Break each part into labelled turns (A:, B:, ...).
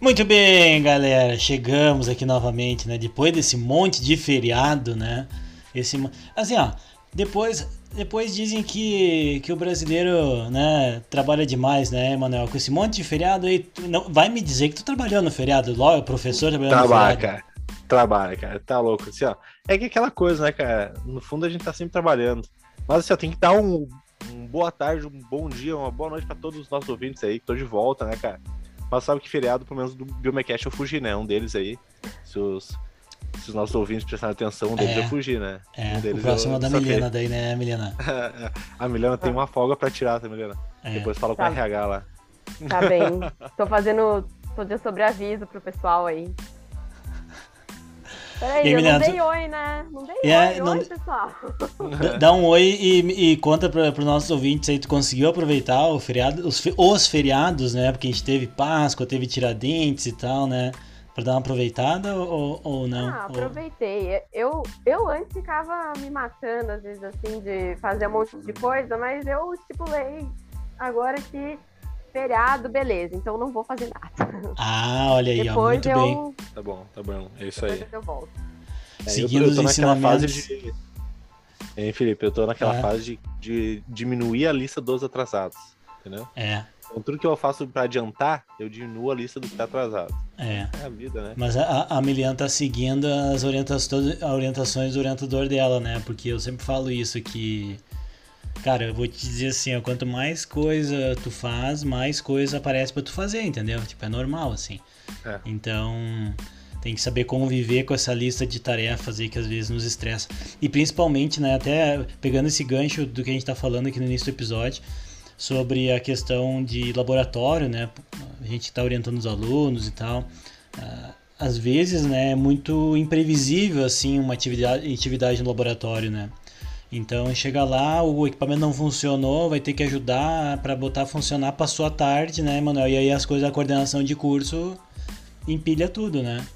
A: Muito bem, galera. Chegamos aqui novamente, né? Depois desse monte de feriado, né? Esse, assim, ó. Depois, depois dizem que, que o brasileiro, né, trabalha demais, né, Manuel? Com esse monte de feriado aí, tu, não, vai me dizer que tu trabalhou no feriado, logo, professor trabalhou
B: Trabalha,
A: no feriado.
B: cara. Trabalha, cara. Tá louco. Assim, ó. É que aquela coisa, né, cara? No fundo a gente tá sempre trabalhando. Mas assim, ó, tem que dar um, um boa tarde, um bom dia, uma boa noite pra todos os nossos ouvintes aí, que tô de volta, né, cara? Mas sabe que feriado, pelo menos do Biomecast, eu fugi, né? Um deles aí. Se os, se os nossos ouvintes prestarem atenção, um deles
A: É.
B: eu fugi, né?
A: É,
B: um
A: o
B: deles
A: próximo é
B: eu
A: da
B: saquei.
A: Milena daí, né, Milena?
B: a Milena tem uma folga pra tirar, tá, Milena?
A: É.
B: Depois fala com
C: Tá.
B: o RH lá.
C: Tá bem. Tô fazendo. Tô de sobreaviso pro pessoal aí. Peraí,
A: E Milena,
C: não dei oi, né? Não dei
A: É,
C: oi,
A: não-
C: oi, pessoal.
A: Dá- um oi e, e conta para os nossos ouvintes aí, tu conseguiu aproveitar o feriado, os, os feriados, né? Porque a gente teve Páscoa, teve Tiradentes e tal, né? Pra dar uma aproveitada ou, ou não?
C: Ah, aproveitei. Eu, eu antes ficava me matando, às vezes, assim, de fazer um monte de coisa, mas eu estipulei agora que feriado, beleza, então não vou fazer nada.
A: Ah, olha aí, ó,
C: Depois
A: muito bem.
C: eu.
B: Tá bom, tá bom. É isso
C: Depois
B: aí.
C: eu volto.
B: É, eu
A: Seguindo
B: tô, eu
A: os
B: tô naquela fase
A: ensinamentos.
B: de. Hein, Felipe, eu tô naquela
A: É.
B: fase de, de diminuir a lista dos atrasados. Entendeu?
A: É,
B: Então tudo que eu faço pra adiantar, eu diminuo a lista do que tá atrasado.
A: é.
B: É a vida, né?
A: Mas a, a Milian tá seguindo as orientações, orientações do orientador dela, né? Porque eu sempre falo isso, que... Cara, eu vou te dizer assim, ó, quanto mais coisa tu faz, mais coisa aparece pra tu fazer, entendeu? Tipo, é normal, assim.
B: É.
A: Então, tem que saber conviver com essa lista de tarefas aí que às vezes nos estressa. E principalmente, né, até pegando esse gancho do que a gente tá falando aqui no início do episódio, sobre a questão de laboratório, né? A gente tá orientando os alunos e tal. Ah, às vezes, né, é muito imprevisível, assim, uma atividade, atividade no laboratório, né? Então, chega lá, o equipamento não funcionou, vai ter que ajudar para botar a funcionar, passou a tarde, né, Manuel? E aí as coisas da coordenação de curso empilha tudo, né?
B: tá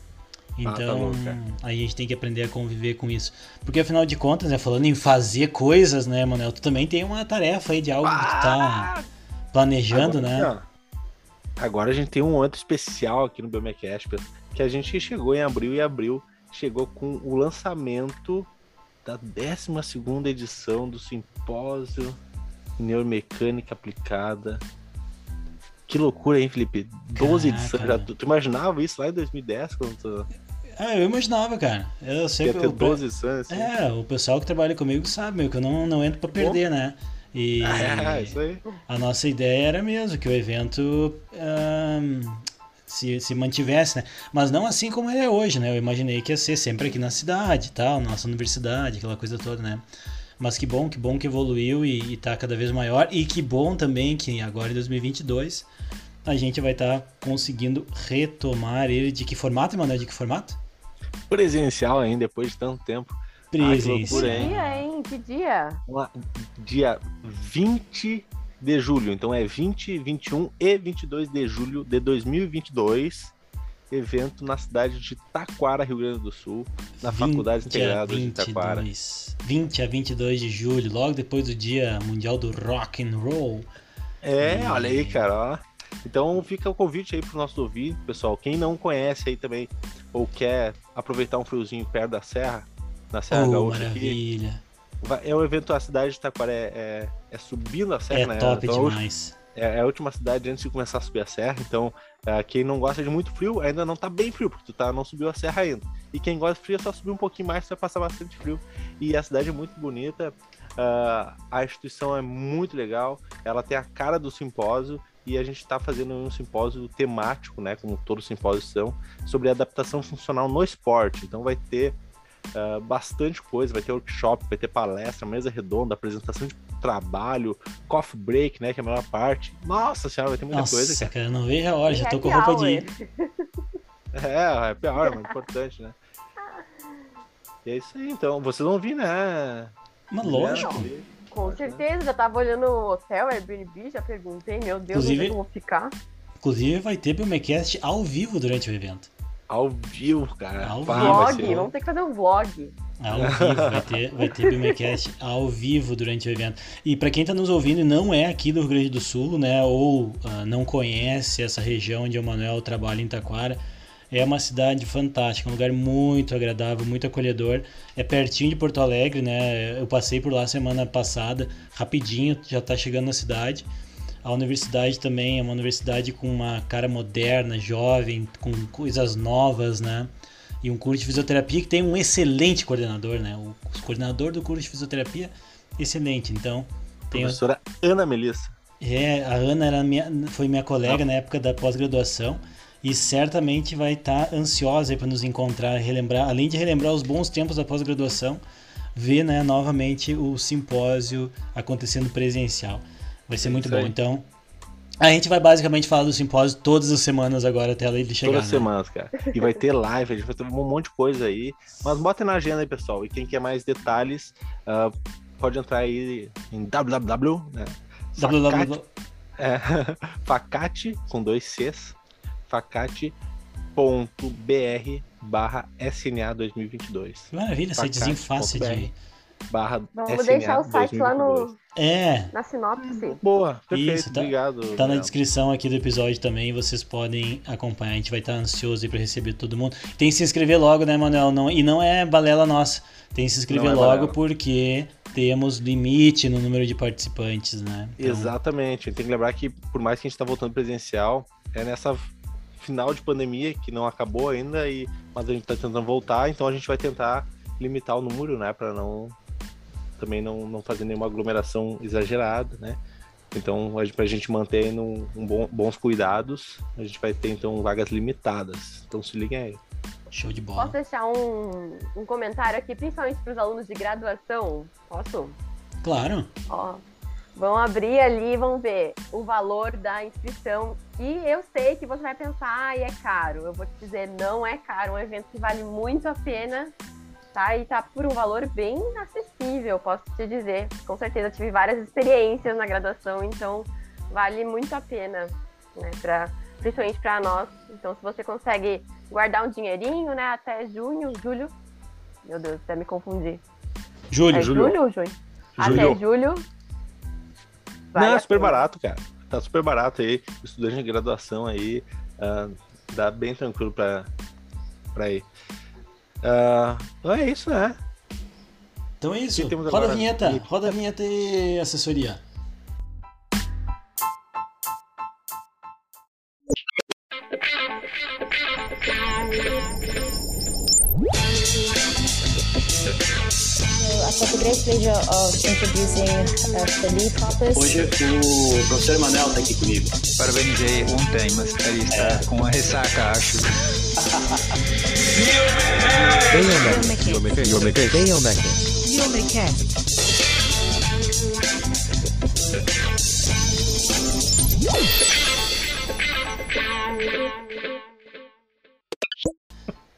A: Então,
B: louco, cara.
A: aí a gente tem que aprender a conviver com isso. Porque afinal de contas, né, falando em fazer coisas, né, Manuel, tu também tem uma tarefa aí de algo que tu tá planejando,
B: Agora,
A: né?
B: ó, agora a gente tem um momento especial aqui no BMCast, que a gente chegou em abril e abril chegou com o lançamento da 12 edição do Simpósio Neuromecânica Aplicada. Que loucura, hein, Felipe? 12
A: Caraca,
B: edições. Já,
A: né?
B: tu, tu imaginava isso lá em 2010, quando tu
A: Ah, eu imaginava, cara. Eu sei
B: ia ter
A: o-
B: 12 edições? Assim?
A: É, o pessoal que trabalha comigo sabe, meu, que eu não, não entro pra perder, né? E
B: É, isso aí.
A: a nossa ideia era mesmo que o evento se, se mantivesse, né? Mas não assim como ele é hoje, né? Eu imaginei que ia ser sempre aqui na cidade tal, nossa universidade, aquela coisa toda, né? Mas que bom, que bom que evoluiu e, e tá cada vez maior. E que bom também que agora em 2022 a gente vai estar conseguindo retomar ele. De que formato, Emanuel? De que formato?
B: Presencial ainda, depois de tanto tempo.
A: Presencial.
B: loucura,
C: Que
B: hein?
C: dia, hein? Que dia?
B: Dia 20 de julho. Então é 20, 21 e 22 de julho de 2022. Evento na cidade de Taquara, Rio Grande do Sul, na
A: 20
B: Faculdade Integrada de Taquara.
A: 22, 20 a 22 de julho, logo depois do Dia Mundial do Rock and Roll.
B: É, olha aí, cara. ó. Então fica o convite aí pro nosso ouvinte, pessoal. Quem não conhece aí também, ou quer aproveitar um friozinho perto da Serra, na Serra
A: Oh,
B: Gaúcha aqui,
A: maravilha.
B: vai- é um evento, a cidade de Taquara é, é, subindo a serra,
A: É
B: né?
A: top
B: Então,
A: demais.
B: É, é a última cidade antes de começar a subir a serra, então é, quem não gosta de muito frio ainda não tá bem frio, porque tu tá, não subiu a serra ainda. E quem gosta de frio é só subir um pouquinho mais, vai passar bastante frio. E a cidade é muito bonita, ah, a instituição é muito legal, ela tem a cara do simpósio e a gente está fazendo um simpósio temático, né, como todos os simpósios são, sobre adaptação funcional no esporte. Então vai ter ah, bastante coisa, vai ter workshop, vai ter palestra, mesa redonda, apresentação de trabalho, coffee break, né, que é a melhor parte. Nossa senhora, vai ter muita
A: Nossa,
B: coisa, cara.
A: cara, não vejo a hora, já tô com roupa de.
B: É, é pior, mas importante, né? E é isso aí, então. Vocês vão vir, né?
A: Mas lógico.
C: Com certeza, já tava olhando o hotel, Airbnb, já perguntei, meu Deus,
A: Inclusive-
C: onde é eu vou ficar?
A: Inclusive vai ter Biomecast ao vivo durante o evento.
B: Ao vivo, cara.
A: Ao
B: Pá,
A: vivo,
C: vlog,
B: ser-
C: vamos ter que fazer um vlog.
A: Ao vivo, vai ter, vai ter Bimecast ao vivo durante o evento. E para quem está nos ouvindo e não é aqui do Rio Grande do Sul, né, ou uh, não conhece essa região onde o Manuel trabalha em Taquara, é uma cidade fantástica, um lugar muito agradável, muito acolhedor. É pertinho de Porto Alegre, né? Eu passei por lá semana passada, rapidinho, já está chegando na cidade. A universidade também é uma universidade com uma cara moderna, jovem, com coisas novas, né? E um curso de fisioterapia que tem um excelente coordenador, né? O coordenador do curso de fisioterapia, excelente. Então,
B: tem professora Ana Melissa.
A: É, a Ana era minha, foi minha colega Não. na época da pós-graduação e certamente vai estar tá ansiosa para nos encontrar, relembrar, além de relembrar os bons tempos da pós-graduação, ver né, novamente o simpósio acontecendo presencial. Vai ser muito bom. Então, a gente vai basicamente falar do simpósio todas as semanas agora até ele chegar.
B: Todas
A: as
B: né? semanas, cara. E vai ter live, a gente vai ter um monte de coisa aí. Mas bota na agenda aí, pessoal. E quem quer mais detalhes, uh, pode entrar aí em www. Né?
A: www.
B: É, facate, com dois Cs, facate.br barra SNA 2022.
A: Maravilha, sitezinho fácil de
B: barra
C: Vamos SMA deixar o site 2022. lá no.
A: É.
C: Na sinopse.
B: Boa, perfeito,
A: Isso, tá,
B: obrigado.
A: Tá na descrição aqui do episódio também, vocês podem acompanhar. A gente vai estar ansioso para receber todo mundo. Tem que se inscrever logo, né, Manuel? Não, e não é balela nossa. Tem que se inscrever é logo balela. porque temos limite no número de participantes, né?
B: Então... Exatamente. Tem que lembrar que, por mais que a gente está voltando presencial, é nessa final de pandemia que não acabou ainda, e mas a gente está tentando voltar, então a gente vai tentar limitar o número, né, para não também não, não fazer nenhuma aglomeração exagerada, né? Então, para a gente manter um, um bom, bons cuidados, a gente vai ter então vagas limitadas. Então, se liguem aí.
A: Show de bola.
C: Posso deixar um, um comentário aqui, principalmente para os alunos de graduação? Posso?
A: Claro.
C: Ó, vão abrir ali, vão ver o valor da inscrição. E eu sei que você vai pensar, ah, é caro. Eu vou te dizer, não é caro. É um evento que vale muito a pena tá? E tá por um valor bem acessível, posso te dizer. Com certeza tive várias experiências na graduação, então vale muito a pena, né? Pra, principalmente para nós. Então, se você consegue guardar um dinheirinho, né? Até junho, julho. Meu Deus, até me confundi.
A: Julho,
C: é
A: julho.
C: julho, julho. Até julho.
B: Não, é super barato, cara. Tá super barato aí. Estudante de graduação aí. Uh, dá bem tranquilo pra ir. Uh, é isso, né?
A: Então é isso. Roda a vinheta. Roda a vinheta e assessoria.
D: Hoppes.
E: Hoje o professor Emanuel está aqui comigo.
F: Parabenizei ontem, mas ele está é. com uma ressaca, acho.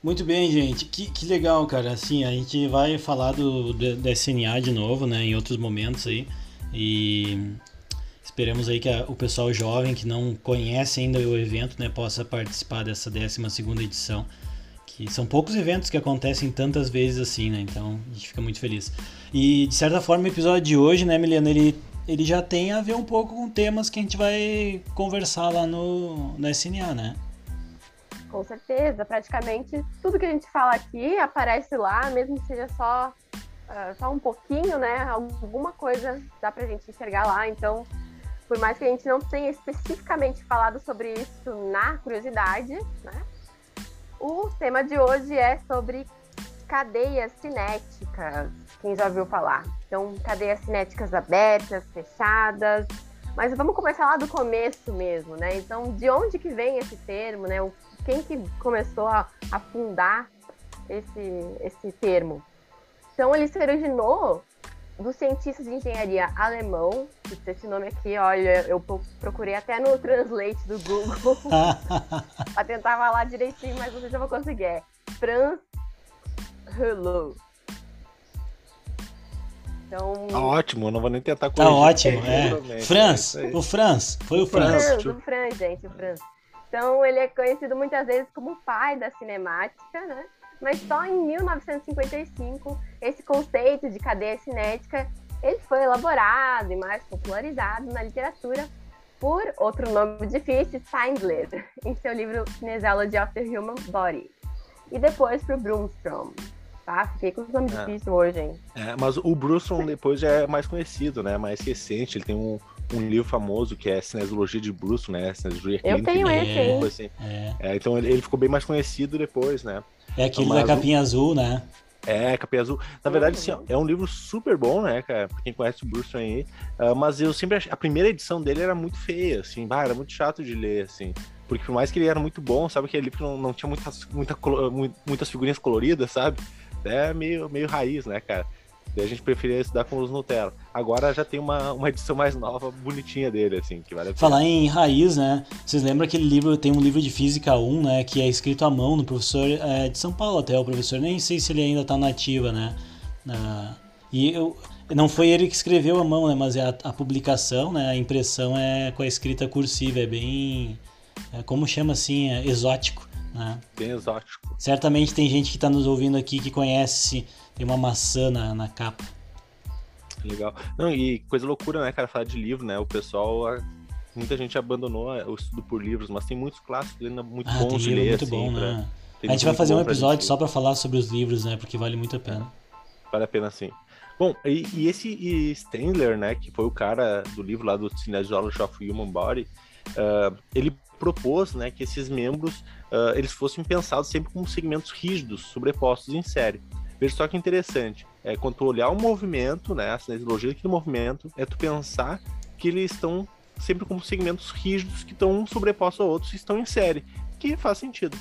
A: Muito bem, gente. Que, que legal, cara. Assim, a gente vai falar do, do, do SNA de novo, né? Em outros momentos aí. E esperemos aí que a, o pessoal jovem que não conhece ainda o evento, né? Possa participar dessa 12 segunda edição. Que são poucos eventos que acontecem tantas vezes assim, né? Então a gente fica muito feliz. E de certa forma o episódio de hoje, né, Miliana, ele, ele já tem a ver um pouco com temas que a gente vai conversar lá no, no SNA, né?
C: Com certeza, praticamente tudo que a gente fala aqui aparece lá, mesmo que seja só, uh, só um pouquinho, né? Alguma coisa dá pra gente enxergar lá. Então, por mais que a gente não tenha especificamente falado sobre isso na curiosidade, né? O tema de hoje é sobre cadeias cinéticas. Quem já ouviu falar? Então, cadeias cinéticas abertas, fechadas. Mas vamos começar lá do começo mesmo, né? Então, de onde que vem esse termo, né? Quem que começou a, a fundar esse, esse termo. Então ele se originou do cientista de engenharia alemão, que esse nome aqui, olha, eu procurei até no Translate do Google para tentar falar direitinho, mas não sei se eu vou conseguir. É Franz Hello.
B: Então... Tá ótimo, eu não vou nem tentar
A: corrigir. Tá ótimo, é. Franz, é o Franz, foi o Franz.
C: Franz, o Franz, gente, o Franz. Então, ele é conhecido muitas vezes como o pai da cinemática, né? Mas só em 1955 esse conceito de cadeia cinética ele foi elaborado e mais popularizado na literatura por outro nome difícil, Steindler, em seu livro Kinesiology of the Human Body. E depois para o Brunstrom. Tá? Fiquei com os nomes
B: É.
C: difíceis hoje, hein?
B: É, mas o Brustrom depois já é mais conhecido, né? Mais recente. Ele tem um, um livro famoso que é Cinesiologia de Brustrom, né? Cinesiologia
C: Eu
B: clínica,
C: tenho
B: né?
C: esse, hein?
B: Assim.
A: É,
B: então ele, ele ficou bem mais conhecido depois, né?
A: É aquele da capinha azul, né?
B: É, Capinha Azul. Na verdade, ó, é um livro super bom, né, cara? Pra quem conhece o Brustrom aí. Ah, mas eu sempre achei. A primeira edição dele era muito feia, assim. Bah, era muito chato de ler, assim. Porque por mais que ele era muito bom, sabe? Aquele livro não, não tinha muitas, muita, muitas figurinhas coloridas, sabe? É meio, meio raiz, né, cara? Daí a gente preferia estudar com os Nutella. Agora já tem uma, uma edição mais nova, bonitinha dele, assim, que vale a pena.
A: Falar em raiz, né? Vocês lembram aquele livro, tem um livro de Física 1, né? Que é escrito à mão no professor é, de São Paulo até, o professor, nem sei se ele ainda tá nativa, né? Ah, e eu, não foi ele que escreveu à mão, né? Mas é a, a publicação, né? A impressão é com a escrita cursiva, é bem... é, como chama assim? É exótico, né?
B: Bem exótico.
A: Certamente tem gente que tá nos ouvindo aqui que conhece, tem uma maçã na, na capa.
B: Legal. Não, e coisa loucura, né, cara, falar de livro, né? O pessoal, muita gente abandonou é, o estudo por livros, mas tem muitos clássicos ainda muito
A: Ah,
B: bons de ler,
A: muito
B: assim.
A: bom,
B: pra-
A: né?
B: tem
A: A gente vai fazer um
B: pra
A: episódio
B: gente-
A: só pra falar sobre os livros, né? Porque vale muito a pena.
B: Vale a pena sim. Bom, e, e esse e Stendler, né, que foi o cara do livro lá do Cinesiology of Human Body, ah, ele propôs, né, que esses membros ah, eles fossem pensados sempre como segmentos rígidos, sobrepostos em série. Veja só que interessante, é quando tu olhar o movimento, né, a cinesiologia daquele movimento, é tu pensar que eles estão sempre como segmentos rígidos que estão um sobrepostos a outros e estão em série, que faz sentido.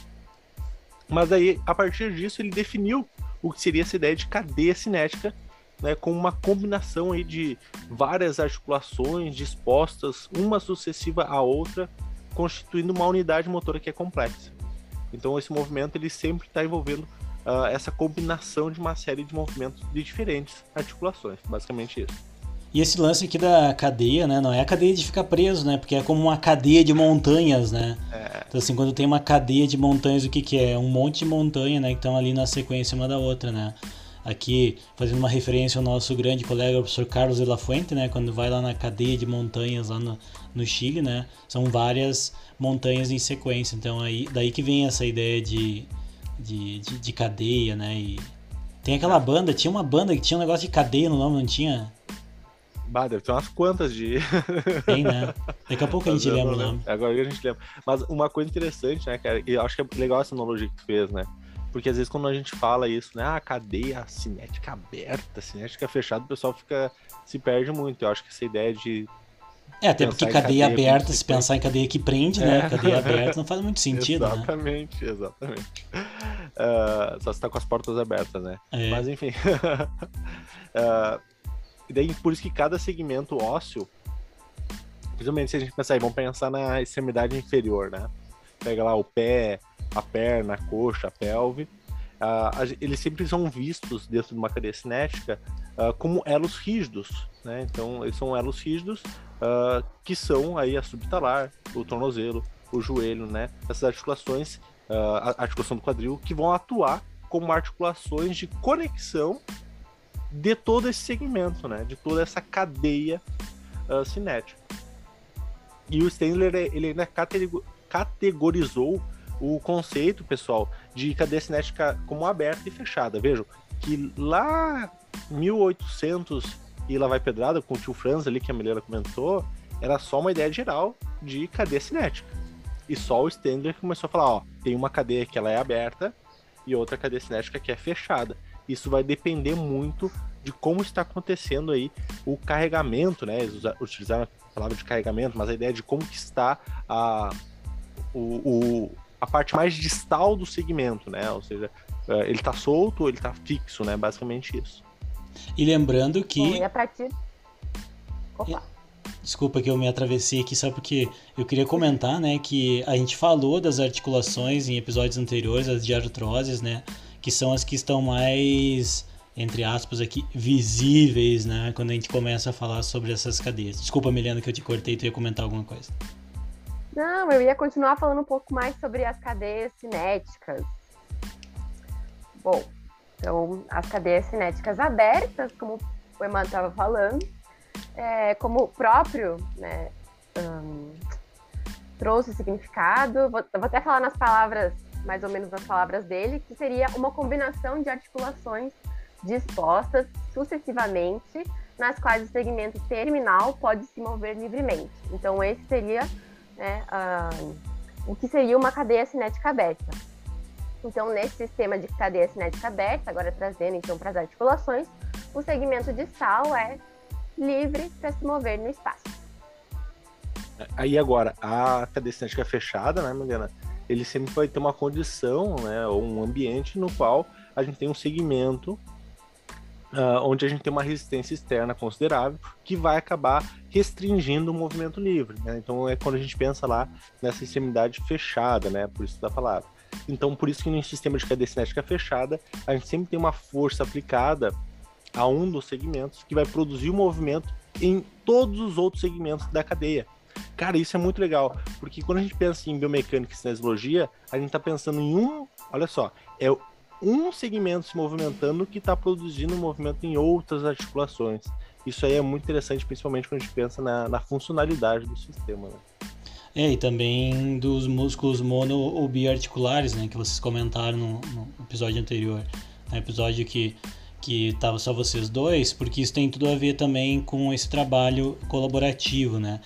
B: Mas aí, a partir disso, ele definiu o que seria essa ideia de cadeia cinética, né, com uma combinação aí de várias articulações dispostas, uma sucessiva à outra, constituindo uma unidade motora que é complexa. Então esse movimento ele sempre está envolvendo ah, essa combinação de uma série de movimentos de diferentes articulações, basicamente isso.
A: E esse lance aqui da cadeia, né? Não é a cadeia de ficar preso, né? Porque é como uma cadeia de montanhas, né? Então, assim, quando tem uma cadeia de montanhas, o que, que é? É Um monte de montanha, né? Que estão ali na sequência uma da outra, né? Aqui, fazendo uma referência ao nosso grande colega, o professor Carlos de la Fuente, né? Quando vai lá na cadeia de montanhas lá no, no Chile, né? São várias montanhas em sequência. Então, aí, daí que vem essa ideia de, de, de, de cadeia, né? E tem aquela banda, tinha uma banda que tinha um negócio de cadeia no nome, não tinha?
B: Bah, deve ter umas quantas de.
A: Tem, né? Daqui a pouco a gente lembra o nome.
B: Agora a gente lembra. Mas uma coisa interessante, né, cara? E eu acho que é legal essa analogia que tu fez, né? Porque às vezes quando a gente fala isso, né? Ah, cadeia cinética aberta, cinética fechada, o pessoal fica. se perde muito. Eu acho que essa ideia de.
A: É, até porque cadeia
B: cadeia
A: aberta, se pensar em cadeia que prende, né?
B: É.
A: Cadeia aberta não faz muito sentido, né?
B: exatamente, exatamente. Ah, só se tá com as portas abertas, né?
A: É.
B: Mas enfim. E daí por isso que cada segmento ósseo, principalmente se a gente pensar aí, vamos pensar na extremidade inferior, né? Pega lá o pé, a perna, a coxa, a pelve. gen- eles sempre são vistos dentro de uma cadeia cinética ah, como elos rígidos, né? Então eles são elos rígidos ah, que são aí a subtalar, o tornozelo, o joelho, né? Essas articulações, ah, a articulação do quadril, que vão atuar como articulações de conexão de todo esse segmento, né? De toda essa cadeia ah, cinética. E o Stendler, ele ainda catego- categorizou o conceito, pessoal, de cadeia cinética como aberta e fechada. Vejam que lá 1800 e lá vai pedrada com o tio Franz ali que a Milena comentou, era só uma ideia geral de cadeia cinética. E só o Stendler começou a falar, ó, tem uma cadeia que ela é aberta e outra cadeia cinética que é fechada. Isso vai depender muito de como está acontecendo aí o carregamento, né? Eles utilizaram a palavra de carregamento, mas a ideia de como está a, o, o- a parte mais distal do segmento, né? Ou seja, eh, ele está solto ou ele está fixo, né? Basicamente isso.
A: E lembrando
C: Bom,
A: que.
C: e a partir. Opa.
A: Desculpa que eu me atravessei aqui, só porque eu queria comentar, né, que a gente falou das articulações em episódios anteriores, as de artroses, né, que são as que estão mais, entre aspas aqui, visíveis, né, quando a gente começa a falar sobre essas cadeias. Desculpa, Milena, que eu te cortei, tu ia comentar alguma coisa.
C: Não, eu ia continuar falando um pouco mais sobre as cadeias cinéticas. Bom, então as cadeias cinéticas abertas, como o Emmanuel estava falando, é, como o próprio né, um, trouxe significado, vou, vou até falar nas palavras, mais ou menos nas palavras dele, que seria uma combinação de articulações dispostas sucessivamente, nas quais o segmento terminal pode se mover livremente. Então, esse seria né, uh, o que seria uma cadeia cinética aberta. Então, nesse sistema de cadeia cinética aberta, agora trazendo então para as articulações, o segmento distal é livre para se mover no espaço.
B: Aí agora, a cadeia cinética fechada, né, Mariana? Ele sempre vai ter uma condição, né, ou um ambiente no qual a gente tem um segmento uh, onde a gente tem uma resistência externa considerável que vai acabar restringindo o movimento livre. Né? Então é quando a gente pensa lá nessa extremidade fechada, né? Por isso da palavra. Então por isso que no sistema de cadeia cinética fechada a gente sempre tem uma força aplicada a um dos segmentos que vai produzir o movimento em todos os outros segmentos da cadeia. Cara, isso é muito legal, porque quando a gente pensa em biomecânica e cinesiologia, a gente está pensando em um, olha só, é um segmento se movimentando que está produzindo movimento em outras articulações. Isso aí é muito interessante, principalmente quando a gente pensa na, na funcionalidade do sistema. Né?
A: É, e também dos músculos mono ou biarticulares, né, que vocês comentaram no, no episódio anterior. No episódio que que tava só vocês dois, porque isso tem tudo a ver também com esse trabalho colaborativo, né?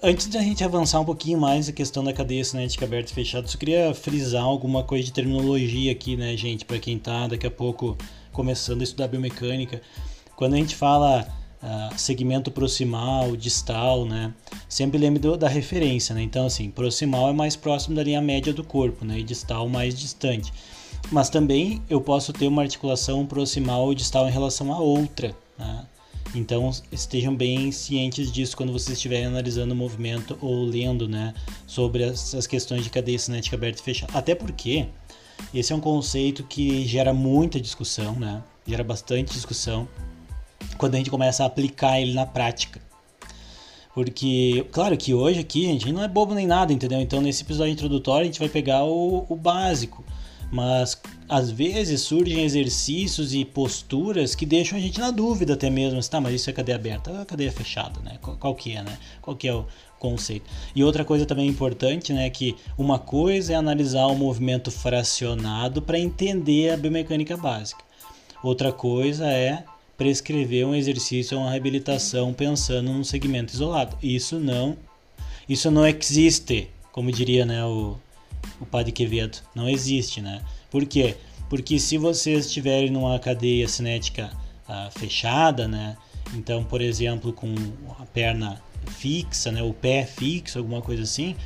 A: Antes da gente avançar um pouquinho mais a questão da cadeia cinética aberta e fechada, só queria frisar alguma coisa de terminologia aqui, né, gente, para quem tá daqui a pouco começando a estudar biomecânica. Quando a gente fala segmento proximal, distal, né, sempre lembre do, da referência, né? Então, assim, proximal é mais próximo da linha média do corpo, né, e distal mais distante. Mas também eu posso ter uma articulação proximal ou distal em relação a outra, né? Então estejam bem cientes disso quando vocês estiverem analisando o movimento ou lendo né, sobre essas questões de cadeia cinética aberta e fechada. Até porque esse é um conceito que gera muita discussão, né? gera bastante discussão quando a gente começa a aplicar ele na prática. Porque, claro que hoje aqui a gente não é bobo nem nada, entendeu? Então nesse episódio introdutório a gente vai pegar o, o básico mas às vezes surgem exercícios e posturas que deixam a gente na dúvida até mesmo, tá, mas isso é cadeia aberta, é cadeia fechada, né? Qual, qual, que é, né? Qual que é o conceito? E outra coisa também importante, né, que uma coisa é analisar o movimento fracionado para entender a biomecânica básica. Outra coisa é prescrever um exercício ou uma reabilitação pensando num segmento isolado. Isso não isso não existe, como diria, né, o o Padre Quevedo. Não existe, né? Por quê? Porque se vocês estiverem numa cadeia cinética ah, fechada, né? Então, por exemplo, com a perna fixa, né? O pé fixo, alguma coisa assim,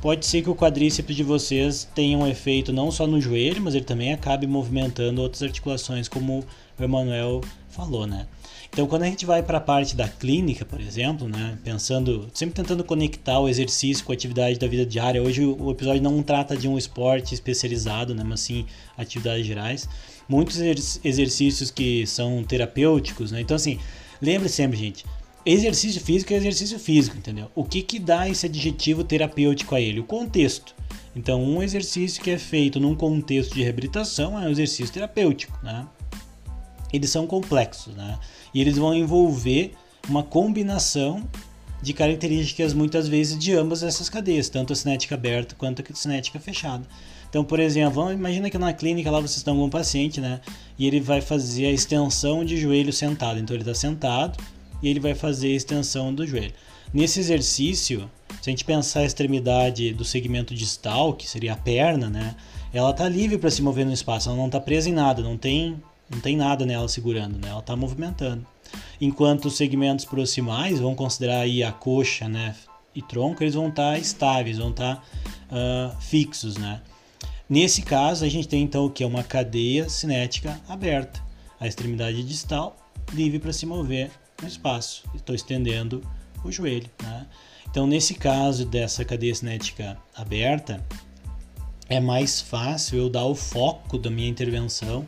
A: pode ser que o quadríceps de vocês tenha um efeito não só no joelho, mas ele também acabe movimentando outras articulações, como o Emanuel falou, né? Então, quando a gente vai para a parte da clínica, por exemplo, né, pensando, sempre tentando conectar o exercício com a atividade da vida diária. Hoje o episódio não trata de um esporte especializado, né, mas sim atividades gerais. Muitos exercícios que são terapêuticos, né? Então, assim, lembre sempre, gente, exercício físico é exercício físico, entendeu? O que que dá esse adjetivo terapêutico a ele? O contexto. Então, um exercício que é feito num contexto de reabilitação é um exercício terapêutico, né? Eles são complexos, né? E eles vão envolver uma combinação de características muitas vezes de ambas essas cadeias, tanto a cinética aberta quanto a cinética fechada. Então, por exemplo, imagina que na clínica lá vocês estão com um paciente, né? E ele vai fazer a extensão de joelho sentado. Então ele está sentado e ele vai fazer a extensão do joelho. Nesse exercício, se a gente pensar a extremidade do segmento distal, que seria a perna, né? Ela está livre para se mover no espaço, ela não está presa em nada, não tem não tem nada nela segurando, né? Ela está movimentando. Enquanto os segmentos proximais, vão considerar aí a coxa, né? E tronco, eles vão estar tá estáveis, vão estar tá, uh, fixos, né? Nesse caso, a gente tem então o que? Uma cadeia cinética aberta. A extremidade distal livre para se mover no espaço. Estou estendendo o joelho, né? Então, nesse caso dessa cadeia cinética aberta, é mais fácil eu dar o foco da minha intervenção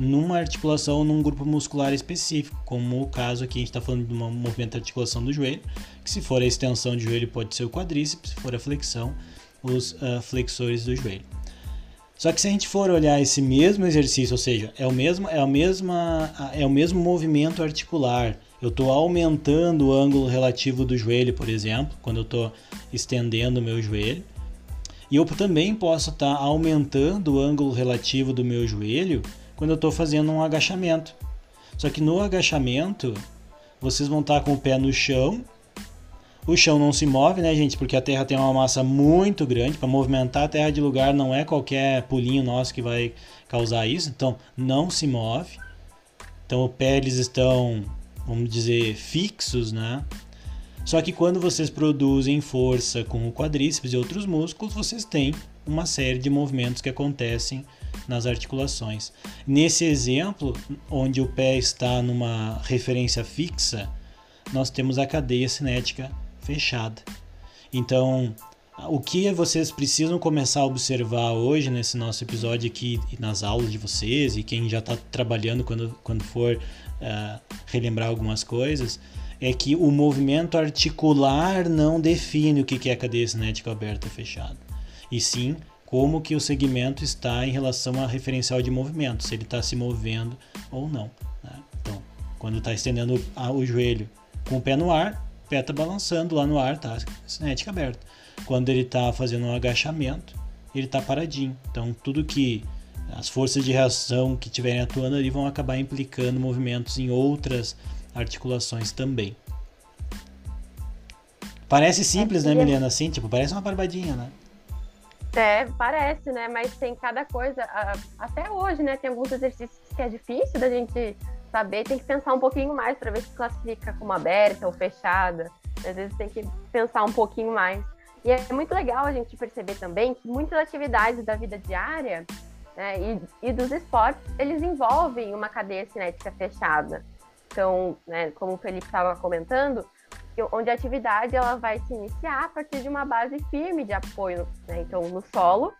A: numa articulação ou num grupo muscular específico, como o caso aqui a gente está falando de um movimento de articulação do joelho, que se for a extensão de joelho pode ser o quadríceps, se for a flexão, os uh, flexores do joelho. Só que se a gente for olhar esse mesmo exercício, ou seja, é o mesmo, é a mesma, é o mesmo movimento articular. Eu estou aumentando o ângulo relativo do joelho, por exemplo, quando eu estou estendendo o meu joelho. E eu também posso estar tá aumentando o ângulo relativo do meu joelho quando eu estou fazendo um agachamento. Só que no agachamento, vocês vão estar tá com o pé no chão o chão não se move, né, gente? Porque a Terra tem uma massa muito grande. Para movimentar a Terra de lugar não é qualquer pulinho nosso que vai causar isso. Então, não se move. Então, os pés estão, vamos dizer, fixos, né? Só que quando vocês produzem força com o quadríceps e outros músculos, vocês têm uma série de movimentos que acontecem nas articulações. Nesse exemplo, onde o pé está numa referência fixa, nós temos a cadeia cinética fechada. Então, o que vocês precisam começar a observar hoje nesse nosso episódio aqui nas aulas de vocês e quem já está trabalhando quando, quando for uh, relembrar algumas coisas é que o movimento articular não define o que é a cadeia cinética aberta ou fechada, e sim como que o segmento está em relação ao referencial de movimento, se ele está se movendo ou não. Né? Então, quando está estendendo o joelho com o pé no ar, pé tá balançando lá no ar, tá? Cinética aberta. Quando ele tá fazendo um agachamento, ele tá paradinho. Então, tudo que as forças de reação que estiverem atuando ali vão acabar implicando movimentos em outras articulações também. Parece simples, né, Milena? Assim, tipo, parece uma barbadinha, né?
C: É, parece, né? Mas tem cada coisa. Até hoje, né? Tem alguns exercícios que é difícil da gente saber, tem que pensar um pouquinho mais para ver se classifica como aberta ou fechada. Às vezes tem que pensar um pouquinho mais. E é muito legal a gente perceber também que muitas atividades da vida diária né, e, e, dos esportes, eles envolvem uma cadeia cinética fechada. Então, né, como o Felipe estava comentando, onde a atividade ela vai se iniciar a partir de uma base firme de apoio, né, então no solo,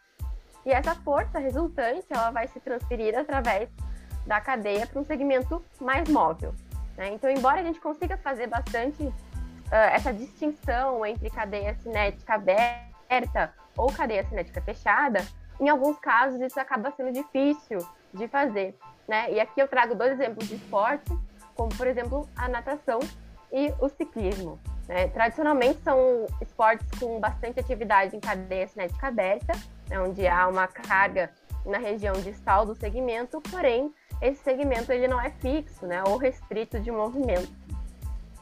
C: e essa força resultante ela vai se transferir através da cadeia para um segmento mais móvel. Né? Então, embora a gente consiga fazer bastante uh, essa distinção entre cadeia cinética aberta ou cadeia cinética fechada, em alguns casos isso acaba sendo difícil de fazer. Né? E aqui eu trago dois exemplos de esporte, como por exemplo a natação e o ciclismo. Né? Tradicionalmente são esportes com bastante atividade em cadeia cinética aberta, né? onde há uma carga na região distal do segmento, porém esse segmento ele não é fixo, né, ou restrito de movimento.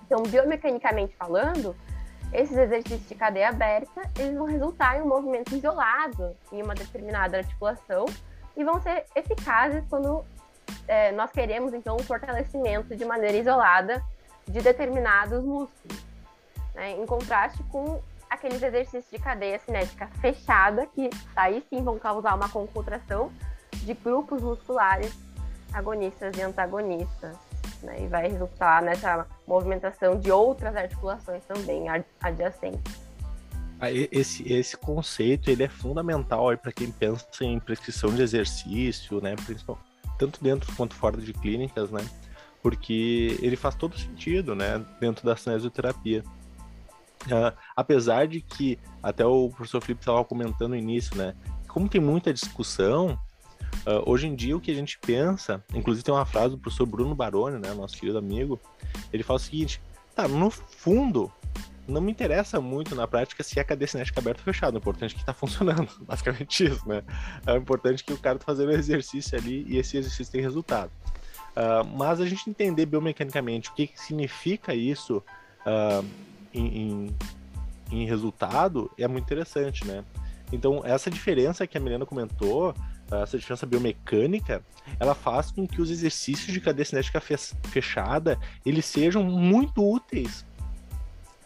C: Então, biomecanicamente falando, esses exercícios de cadeia aberta, eles vão resultar em um movimento isolado em uma determinada articulação e vão ser eficazes quando é, nós queremos, então, um fortalecimento de maneira isolada de determinados músculos. Né? Em contraste com aqueles exercícios de cadeia cinética fechada, que aí sim vão causar uma concentração de grupos musculares agonistas e antagonistas. Né, e vai resultar nessa movimentação de outras articulações também adjacentes.
B: Ah, esse, esse conceito ele é fundamental para quem pensa em prescrição de exercício, né, tanto dentro quanto fora de clínicas, né, porque ele faz todo sentido, né, dentro da cinesioterapia. Uh, apesar de que até o professor Felipe estava comentando no início, né, como tem muita discussão, Uh, hoje em dia, o que a gente pensa, inclusive tem uma frase do professor Bruno Baroni, né, nosso querido amigo, ele fala o seguinte: tá, no fundo, não me interessa muito na prática se a cadeia cinética aberta ou fechada. O importante é que está funcionando, basicamente isso, né? É importante que o cara tá fazendo o exercício ali e esse exercício tem resultado. Uh, mas a gente entender biomecanicamente o que, que significa isso uh, em, em, resultado é muito interessante, né? Então, essa diferença que a Milena comentou essa diferença biomecânica, ela faz com que os exercícios de cadeia cinética fechada eles sejam muito úteis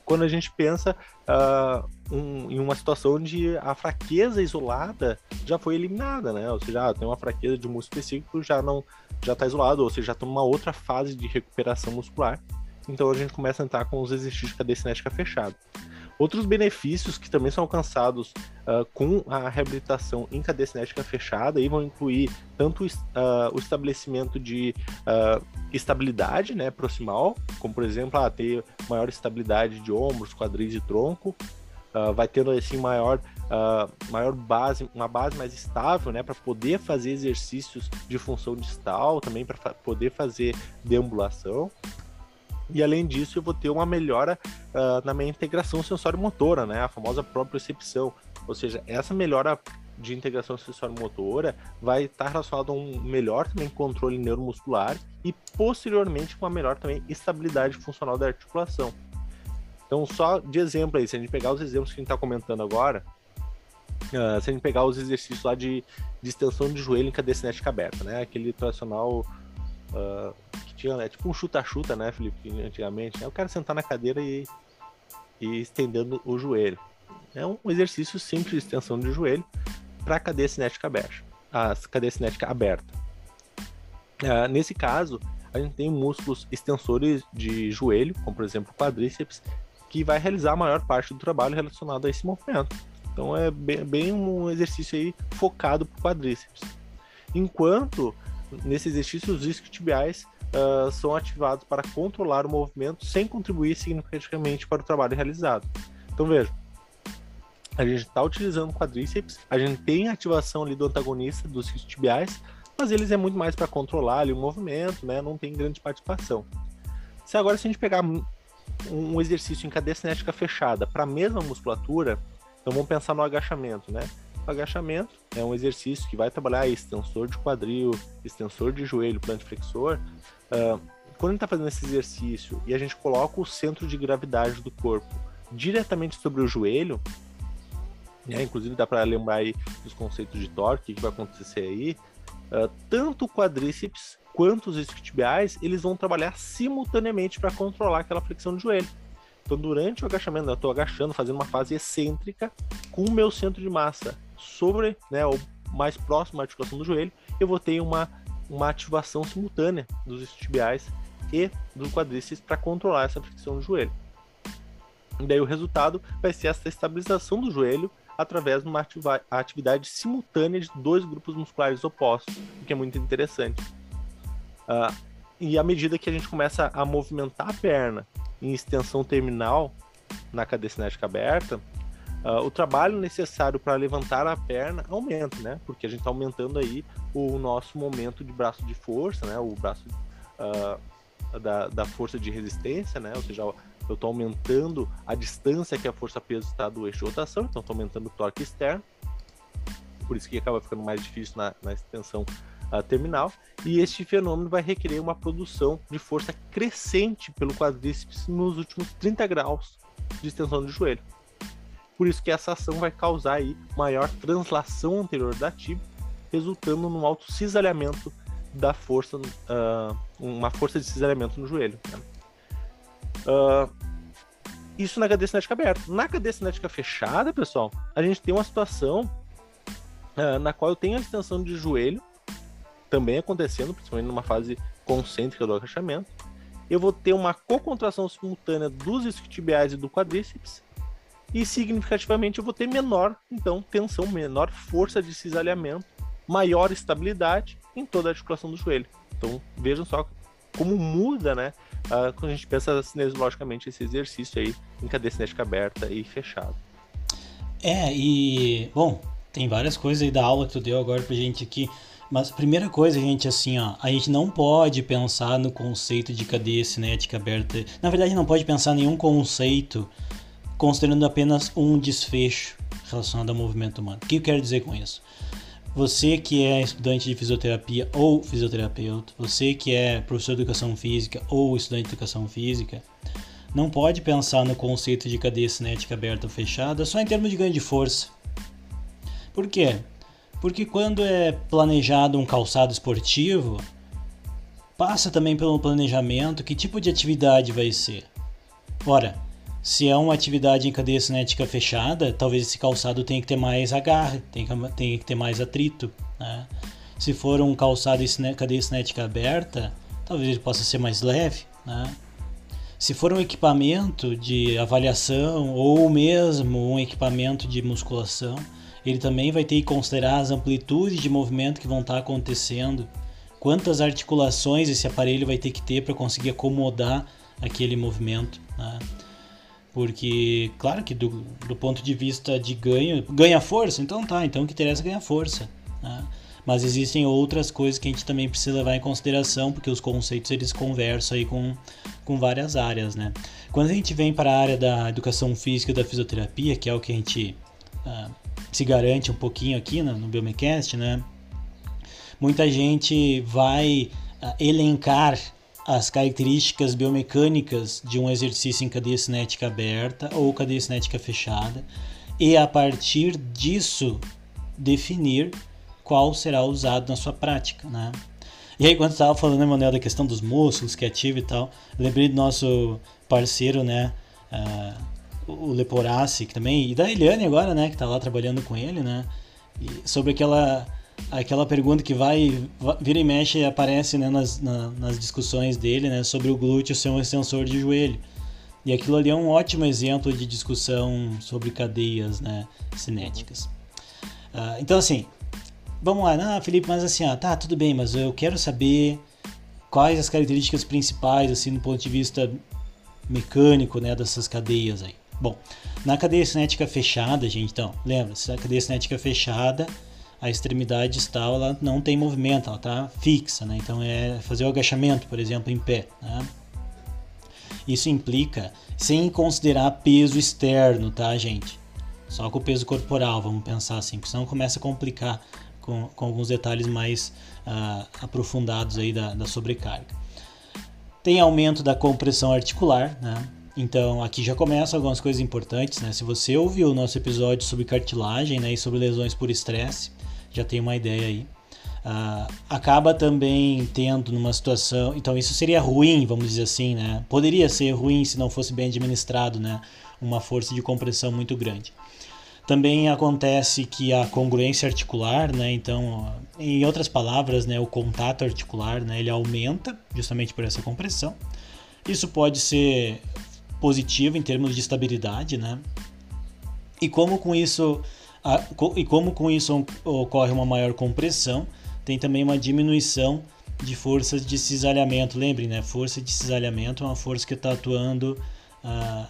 B: quando a gente pensa uh, um, em uma situação onde a fraqueza isolada já foi eliminada, né? Ou seja, ah, tem uma fraqueza de músculo específico, já não já está isolado, ou seja, já está numa outra fase de recuperação muscular. Então a gente começa a entrar com os exercícios de cadeia cinética fechada. Outros benefícios que também são alcançados uh, com a reabilitação em cadeia cinética fechada e vão incluir tanto uh, o estabelecimento de uh, estabilidade né, proximal, como por exemplo ter maior estabilidade de ombros, quadris e tronco, vai tendo assim maior uh, maior base, uma base mais estável, né, para poder fazer exercícios de função distal, também para fa poder fazer deambulação. E além disso, eu vou ter uma melhora uh, na minha integração sensório-motora, né, a famosa propriocepção. Ou seja, essa melhora de integração sensório-motora vai estar relacionado a um melhor também controle neuromuscular e posteriormente com uma melhor também estabilidade funcional da articulação. Então, só de exemplo aí, se a gente pegar os exemplos que a gente está comentando agora, uh, se a gente pegar os exercícios lá de, de extensão de joelho em cadeia cinética aberta, né? Aquele tradicional uh, que tinha, né? tipo um chuta-chuta, né, Felipe, antigamente. Né? O cara sentar na cadeira e, e estendendo o joelho. É um exercício simples de extensão de joelho para cadeia cinética aberta. A cadeia cinética aberta. Uh, nesse caso, a gente tem músculos extensores de joelho, como por exemplo quadríceps, que vai realizar a maior parte do trabalho relacionado a esse movimento. Então é bem, bem um exercício aí focado para o quadríceps. Enquanto nesse exercício os isquiotibiais uh, são ativados para controlar o movimento sem contribuir significativamente para o trabalho realizado. Então veja, a gente está utilizando o quadríceps, a gente tem ativação ali do antagonista dos isquiotibiais, mas eles é muito mais para controlar ali o movimento, né? Não tem grande participação. Se agora se a gente pegar um exercício em cadeia cinética fechada para a mesma musculatura, então vamos pensar no agachamento, né? O agachamento é um exercício que vai trabalhar extensor de quadril, extensor de joelho, plantiflexor. Uh, quando a gente está fazendo esse exercício e a gente coloca o centro de gravidade do corpo diretamente sobre o joelho, né? inclusive dá para lembrar aí dos conceitos de torque, que vai acontecer aí, uh, tanto o quadríceps quanto os isquiotibiais, eles vão trabalhar simultaneamente para controlar aquela flexão de joelho. Então, durante o agachamento, eu estou agachando, fazendo uma fase excêntrica com o meu centro de massa sobre, né, mais próximo à articulação do joelho, eu vou ter uma, uma ativação simultânea dos isquiotibiais e do quadríceps para controlar essa flexão do joelho. E daí o resultado vai ser essa estabilização do joelho através de uma atividade simultânea de dois grupos musculares opostos, o que é muito interessante. Uh, e à medida que a gente começa a movimentar a perna em extensão terminal na cadeia cinética aberta, uh, o trabalho necessário para levantar a perna aumenta, né? Porque a gente está aumentando aí o nosso momento de braço de força, né? O braço uh, da, da força de resistência, né? Ou seja, eu estou aumentando a distância que a força-peso está do eixo de rotação, então estou aumentando o torque externo. Por isso que acaba ficando mais difícil na, na extensão uh, terminal. E este fenômeno vai requerer uma produção de força crescente pelo quadríceps nos últimos 30 graus de extensão do joelho. Por isso que essa ação vai causar aí maior translação anterior da tíbia, resultando num alto cisalhamento da força, uh, uma força de cisalhamento no joelho. Né? Uh, isso na cadeia cinética aberta. Na cadeia cinética fechada, pessoal, a gente tem uma situação uh, na qual eu tenho a extensão de joelho também acontecendo, principalmente numa fase concêntrica do agachamento. Eu vou ter uma co-contração simultânea dos isquiotibiais e do quadríceps e significativamente eu vou ter menor, então, tensão, menor força de cisalhamento, maior estabilidade em toda a articulação do joelho. Então, vejam só como muda, né, uh, quando a gente pensa cinesiologicamente esse exercício aí em cadeia cinética aberta e fechada.
A: É, e, bom, tem várias coisas aí da aula que tu deu agora pra gente aqui, mas primeira coisa, gente, assim, ó, a gente não pode pensar no conceito de cadeia cinética aberta. Na verdade, não pode pensar nenhum conceito considerando apenas um desfecho relacionado ao movimento humano. O que eu quero dizer com isso? Você que é estudante de fisioterapia ou fisioterapeuta, você que é professor de educação física ou estudante de educação física, não pode pensar no conceito de cadeia cinética aberta ou fechada só em termos de ganho de força. Por quê? Porque quando é planejado um calçado esportivo, passa também pelo planejamento que tipo de atividade vai ser. Ora, se é uma atividade em cadeia cinética fechada, talvez esse calçado tenha que ter mais agarre, tenha que, ter mais atrito. Né? Se for um calçado em cadeia cinética aberta, talvez ele possa ser mais leve. Né? Se for um equipamento de avaliação ou mesmo um equipamento de musculação, ele também vai ter que considerar as amplitudes de movimento que vão estar acontecendo, quantas articulações esse aparelho vai ter que ter para conseguir acomodar aquele movimento. Né? Porque, claro que do, do ponto de vista de ganho, ganha força, então tá, então o que interessa é ganhar força. Né? Mas existem outras coisas que a gente também precisa levar em consideração, porque os conceitos eles conversam aí com, com várias áreas, né? Quando a gente vem para a área da educação física e da fisioterapia, que é o que a gente uh, se garante um pouquinho aqui no, no Biomecast, né? Muita gente vai uh, elencar as características biomecânicas de um exercício em cadeia cinética aberta ou cadeia cinética fechada e a partir disso definir qual será usado na sua prática, né? E aí quando estava falando, Emanuel, da questão dos músculos que ativa e tal, lembrei do nosso parceiro, né, uh, o Leporassi, que também, e da Eliane agora, né, que está lá trabalhando com ele, né, e sobre aquela aquela pergunta que vai, vira e mexe e aparece né, nas, na, nas discussões dele né, sobre o glúteo ser um extensor de joelho. E aquilo ali é um ótimo exemplo de discussão sobre cadeias né, cinéticas. Uh, então, assim, vamos lá. Não, Felipe, mas assim, ó, tá, tudo bem, mas eu quero saber quais as características principais, assim, do ponto de vista mecânico, né, dessas cadeias aí. Bom, na cadeia cinética fechada, gente, então, lembra, se a cadeia cinética fechada, a extremidade distal ela não tem movimento, ela está fixa, né? Então é fazer o agachamento, por exemplo, em pé. Né? Isso implica, sem considerar peso externo, tá, gente? Só com o peso corporal, vamos pensar assim, porque senão começa a complicar com, com alguns detalhes mais uh, aprofundados aí da, da sobrecarga. Tem aumento da compressão articular, né? Então aqui já começam algumas coisas importantes, né? Se você ouviu o nosso episódio sobre cartilagem né, e sobre lesões por estresse, já tem uma ideia aí. Uh, acaba também tendo numa situação. Então, isso seria ruim, vamos dizer assim, né? Poderia ser ruim se não fosse bem administrado, né? Uma força de compressão muito grande. Também acontece que a congruência articular, né? Então, em outras palavras, né? O contato articular, né? Ele aumenta justamente por essa compressão. Isso pode ser positivo em termos de estabilidade, né? E como com isso a, e como com isso ocorre uma maior compressão, tem também uma diminuição de forças de cisalhamento. Lembre, né? Força de cisalhamento é uma força que está atuando uh,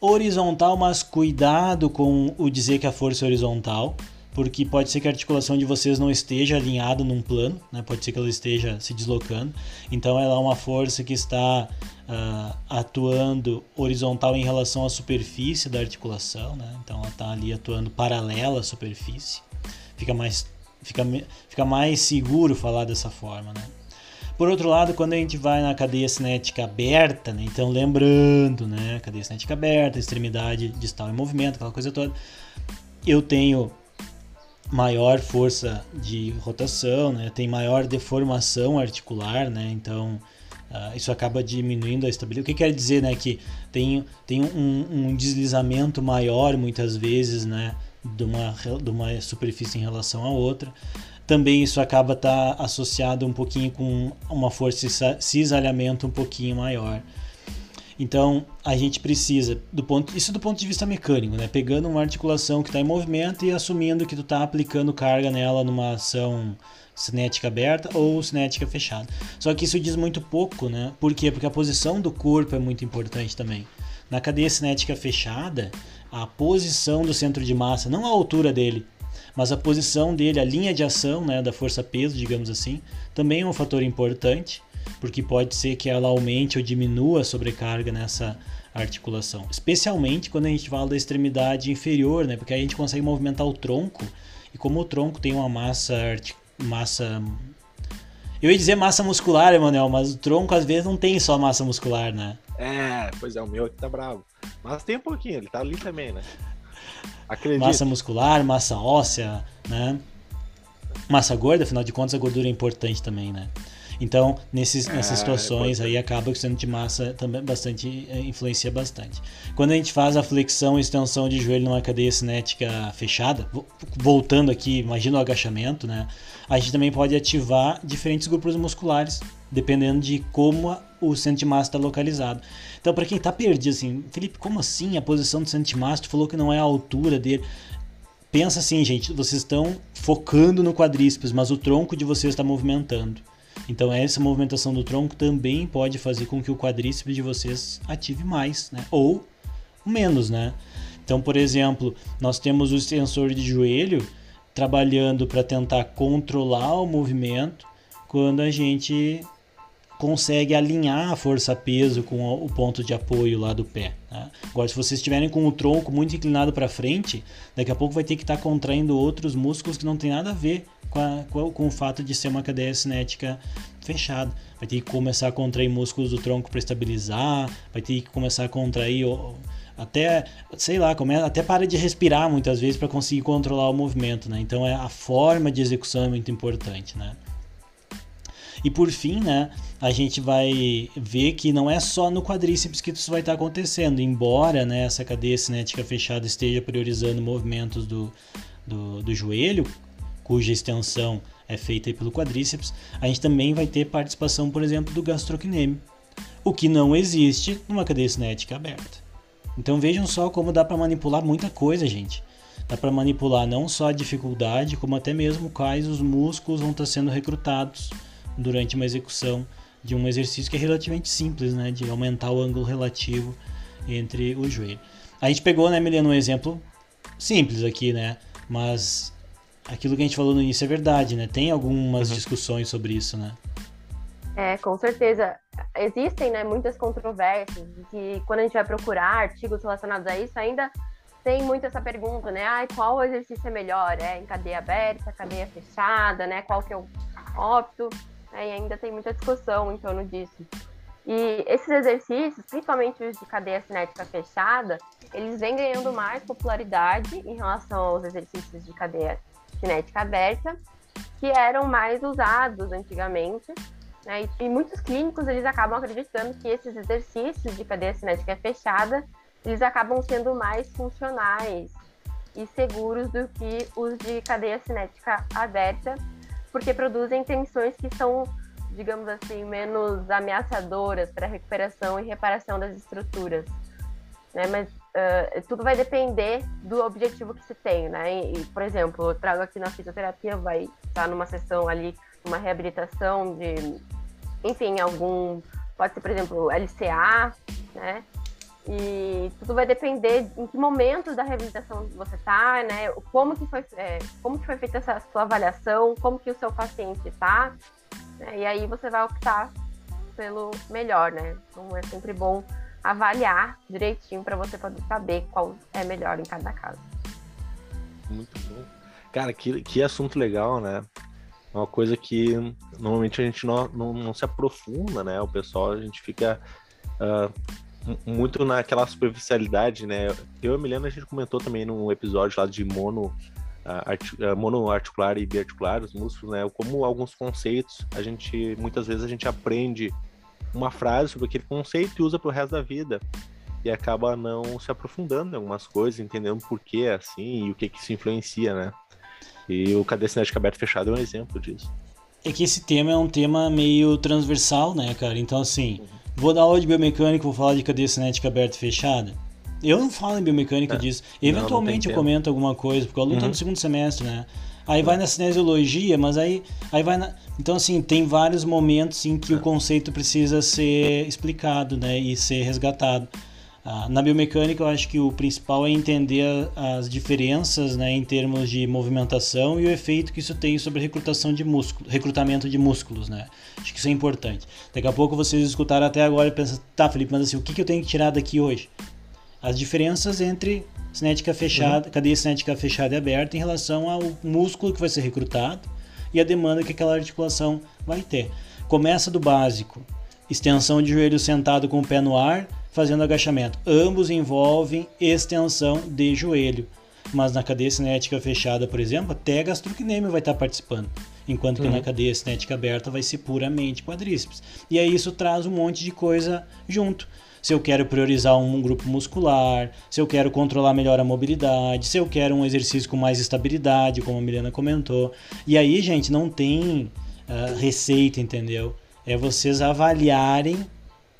A: horizontal, mas cuidado com o dizer que a força é horizontal, porque pode ser que a articulação de vocês não esteja alinhada num plano, né? pode ser que ela esteja se deslocando. Então, ela é uma força que está uh, atuando horizontal em relação à superfície da articulação, né? então ela está ali atuando paralela à superfície. Fica mais, fica, fica mais seguro falar dessa forma. Né? Por outro lado, quando a gente vai na cadeia cinética aberta, né? então lembrando, né? cadeia cinética aberta, extremidade distal em movimento, aquela coisa toda, eu tenho maior força de rotação, né? tem maior deformação articular, né? então Uh, isso acaba diminuindo a estabilidade. O que quer dizer, né, que tem, tem um, um deslizamento maior muitas vezes, né, de uma, de uma superfície em relação à outra. Também isso acaba estar tá associado um pouquinho com uma força de cisalhamento um pouquinho maior. Então a gente precisa do ponto, isso do ponto de vista mecânico, né? Pegando uma articulação que está em movimento e assumindo que tu está aplicando carga nela numa ação cinética aberta ou cinética fechada. Só que isso diz muito pouco, né? Por quê? Porque a posição do corpo é muito importante também. Na cadeia cinética fechada, a posição do centro de massa, não a altura dele, mas a posição dele, a linha de ação né, da força-peso, digamos assim, também é um fator importante, porque pode ser que ela aumente ou diminua a sobrecarga nessa articulação. Especialmente quando a gente fala da extremidade inferior, né, porque aí a gente consegue movimentar o tronco, e como o tronco tem uma massa massa. Eu ia dizer massa muscular, Emanuel, mas o tronco às vezes não tem só massa muscular, né?
B: É, pois é, o meu aqui tá bravo. Mas tem um pouquinho, ele tá ali também, né? Acredito.
A: Massa muscular, massa óssea, né? Massa gorda, afinal de contas, a gordura é importante também, né? Então, nesses, nessas é, situações aí acaba que o centro de massa também bastante eh, influencia bastante. Quando a gente faz a flexão e extensão de joelho numa cadeia cinética fechada, voltando aqui, imagina o agachamento, né? A gente também pode ativar diferentes grupos musculares, dependendo de como o centro de massa está localizado. Então, para quem está perdido, assim, Felipe, como assim a posição do centro de massa? Tu falou que não é a altura dele. Pensa assim, gente, vocês estão focando no quadríceps, mas o tronco de vocês está movimentando. Então essa movimentação do tronco também pode fazer com que o quadríceps de vocês ative mais, né? Ou menos, né? Então, por exemplo, nós temos o extensor de joelho trabalhando para tentar controlar o movimento quando a gente consegue alinhar a força-peso com o ponto de apoio lá do pé. Tá? Agora, se vocês estiverem com o tronco muito inclinado para frente, daqui a pouco vai ter que estar tá contraindo outros músculos que não tem nada a ver com, a, com, o fato de ser uma cadeia cinética fechada. Vai ter que começar a contrair músculos do tronco para estabilizar, vai ter que começar a contrair até, sei lá, até para de respirar muitas vezes para conseguir controlar o movimento, né? Então é a forma de execução é muito importante, né? E por fim, né, a gente vai ver que não é só no quadríceps que isso vai estar acontecendo, embora né, essa cadeia cinética fechada esteja priorizando movimentos do, do, do joelho, cuja extensão é feita pelo quadríceps, a gente também vai ter participação, por exemplo, do gastrocnêmio, o que não existe numa cadeia cinética aberta. Então vejam só como dá para manipular muita coisa, gente. Dá para manipular não só a dificuldade, como até mesmo quais os músculos vão estar sendo recrutados durante uma execução de um exercício que é relativamente simples, né, de aumentar o ângulo relativo entre o joelho. A gente pegou, né, Milena, um exemplo simples aqui, né, mas aquilo que a gente falou no início é verdade, né? Tem algumas uhum. discussões sobre isso, né?
C: É, com certeza. Existem, né, muitas controvérsias que quando a gente vai procurar artigos relacionados a isso, ainda tem muito essa pergunta, né? Ah, qual exercício é melhor? É em cadeia aberta, cadeia fechada, né? Qual que eu opto? Né, e ainda tem muita discussão em torno disso. E esses exercícios, principalmente os de cadeia cinética fechada, eles vêm ganhando mais popularidade em relação aos exercícios de cadeia cinética aberta, que eram mais usados antigamente. Né? E, muitos clínicos eles acabam acreditando que esses exercícios de cadeia cinética fechada eles acabam sendo mais funcionais e seguros do que os de cadeia cinética aberta, porque produzem tensões que são, digamos assim, menos ameaçadoras para a recuperação e reparação das estruturas. Né? Mas uh, tudo vai depender do objetivo que se tem, né? E, por exemplo, eu trago aqui na fisioterapia, vai estar numa sessão ali, uma reabilitação de, enfim, algum, pode ser, por exemplo, LCA, né? E tudo vai depender em que momento da reabilitação você está, né? Como que foi, é, como que foi feita essa sua avaliação, como que o seu paciente está, né? E aí você vai optar pelo melhor, né? Então é sempre bom avaliar direitinho para você poder saber qual é melhor em cada caso.
B: Muito bom. Cara, que, que assunto legal, né? Uma coisa que normalmente a gente não, não, não se aprofunda, né? O pessoal, a gente fica uh, muito naquela superficialidade, né? Eu e a Milena, a gente comentou também num episódio lá de mono, uh, monoarticular e biarticular, os músculos, né? Como alguns conceitos, a gente, muitas vezes a gente aprende uma frase sobre aquele conceito e usa pro resto da vida. E acaba não se aprofundando em algumas coisas, entendendo por que é assim e o que que se influencia, né? E o Cadê Cinética Aberto Fechado é um exemplo disso.
A: É que esse tema é um tema meio transversal, né, cara? Então, assim, uhum Vou dar aula de biomecânica, vou falar de cadeia cinética aberta e fechada. Eu não falo em biomecânica é. disso. Eventualmente não, não eu comento alguma coisa, porque o aluno tá uhum. no segundo semestre, né? Aí vai na cinesiologia, mas aí, aí vai na... Então, assim, tem vários momentos em que é. o conceito precisa ser explicado, né? E ser resgatado. Ah, na biomecânica, eu acho que o principal é entender as diferenças né, em termos de movimentação e o efeito que isso tem sobre a recrutação de músculo, recrutamento de músculos. Né? Acho que isso é importante. Daqui a pouco vocês escutaram até agora e pensam, tá, Felipe, mas assim, o que, que eu tenho que tirar daqui hoje? As diferenças entre cinética fechada, uhum. cadeia cinética fechada e aberta em relação ao músculo que vai ser recrutado e a demanda que aquela articulação vai ter. Começa do básico, extensão de joelho sentado com o pé no ar, fazendo agachamento. Ambos envolvem extensão de joelho. Mas na cadeia cinética fechada, por exemplo, até gastrocnêmio vai estar participando. Enquanto que uhum. na cadeia cinética aberta vai ser puramente quadríceps. E aí isso traz um monte de coisa junto. Se eu quero priorizar um grupo muscular, se eu quero controlar melhor a mobilidade, se eu quero um exercício com mais estabilidade, como a Milena comentou. E aí, gente, não tem uh, receita, entendeu? É vocês avaliarem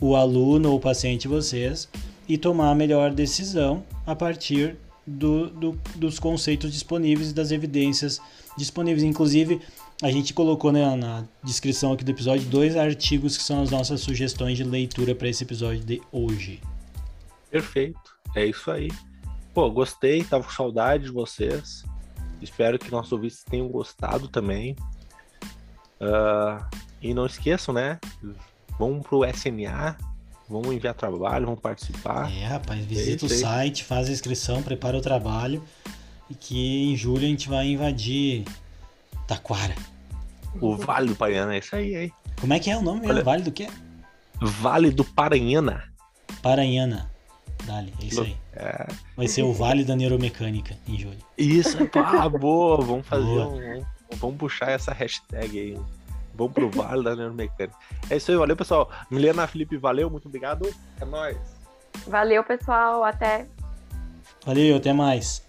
A: o aluno ou o paciente vocês e tomar a melhor decisão a partir do, do, dos conceitos disponíveis e das evidências disponíveis. Inclusive, a gente colocou né, na descrição aqui do episódio dois artigos que são as nossas sugestões de leitura para esse episódio de hoje.
B: Perfeito. É isso aí. Pô, gostei, tava com saudade de vocês. Espero que nossos ouvintes tenham gostado também. Ah, e não esqueçam, né? Vão pro SNA, vão enviar trabalho, vão participar.
A: É, rapaz, visita o
B: aí.
A: site, faz a inscrição, prepara o trabalho. E que em julho a gente vai invadir Taquara.
B: O Vale do Paranhana, é isso aí, hein?
A: Como é que é o nome mesmo? Vale do quê?
B: Vale do Paranhana.
A: Paranhana. Dali, é isso aí.
B: É.
A: Vai ser o Vale da Neuromecânica em julho.
B: Isso, pá, boa. Vamos fazer
A: Boa.
B: um. Vamos puxar essa hashtag aí. Vamos pro Vale da Neuromecânica. É isso aí, valeu, pessoal. Milena Felipe, valeu, muito obrigado. É nóis.
C: Valeu, pessoal. Até.
A: Valeu, até mais.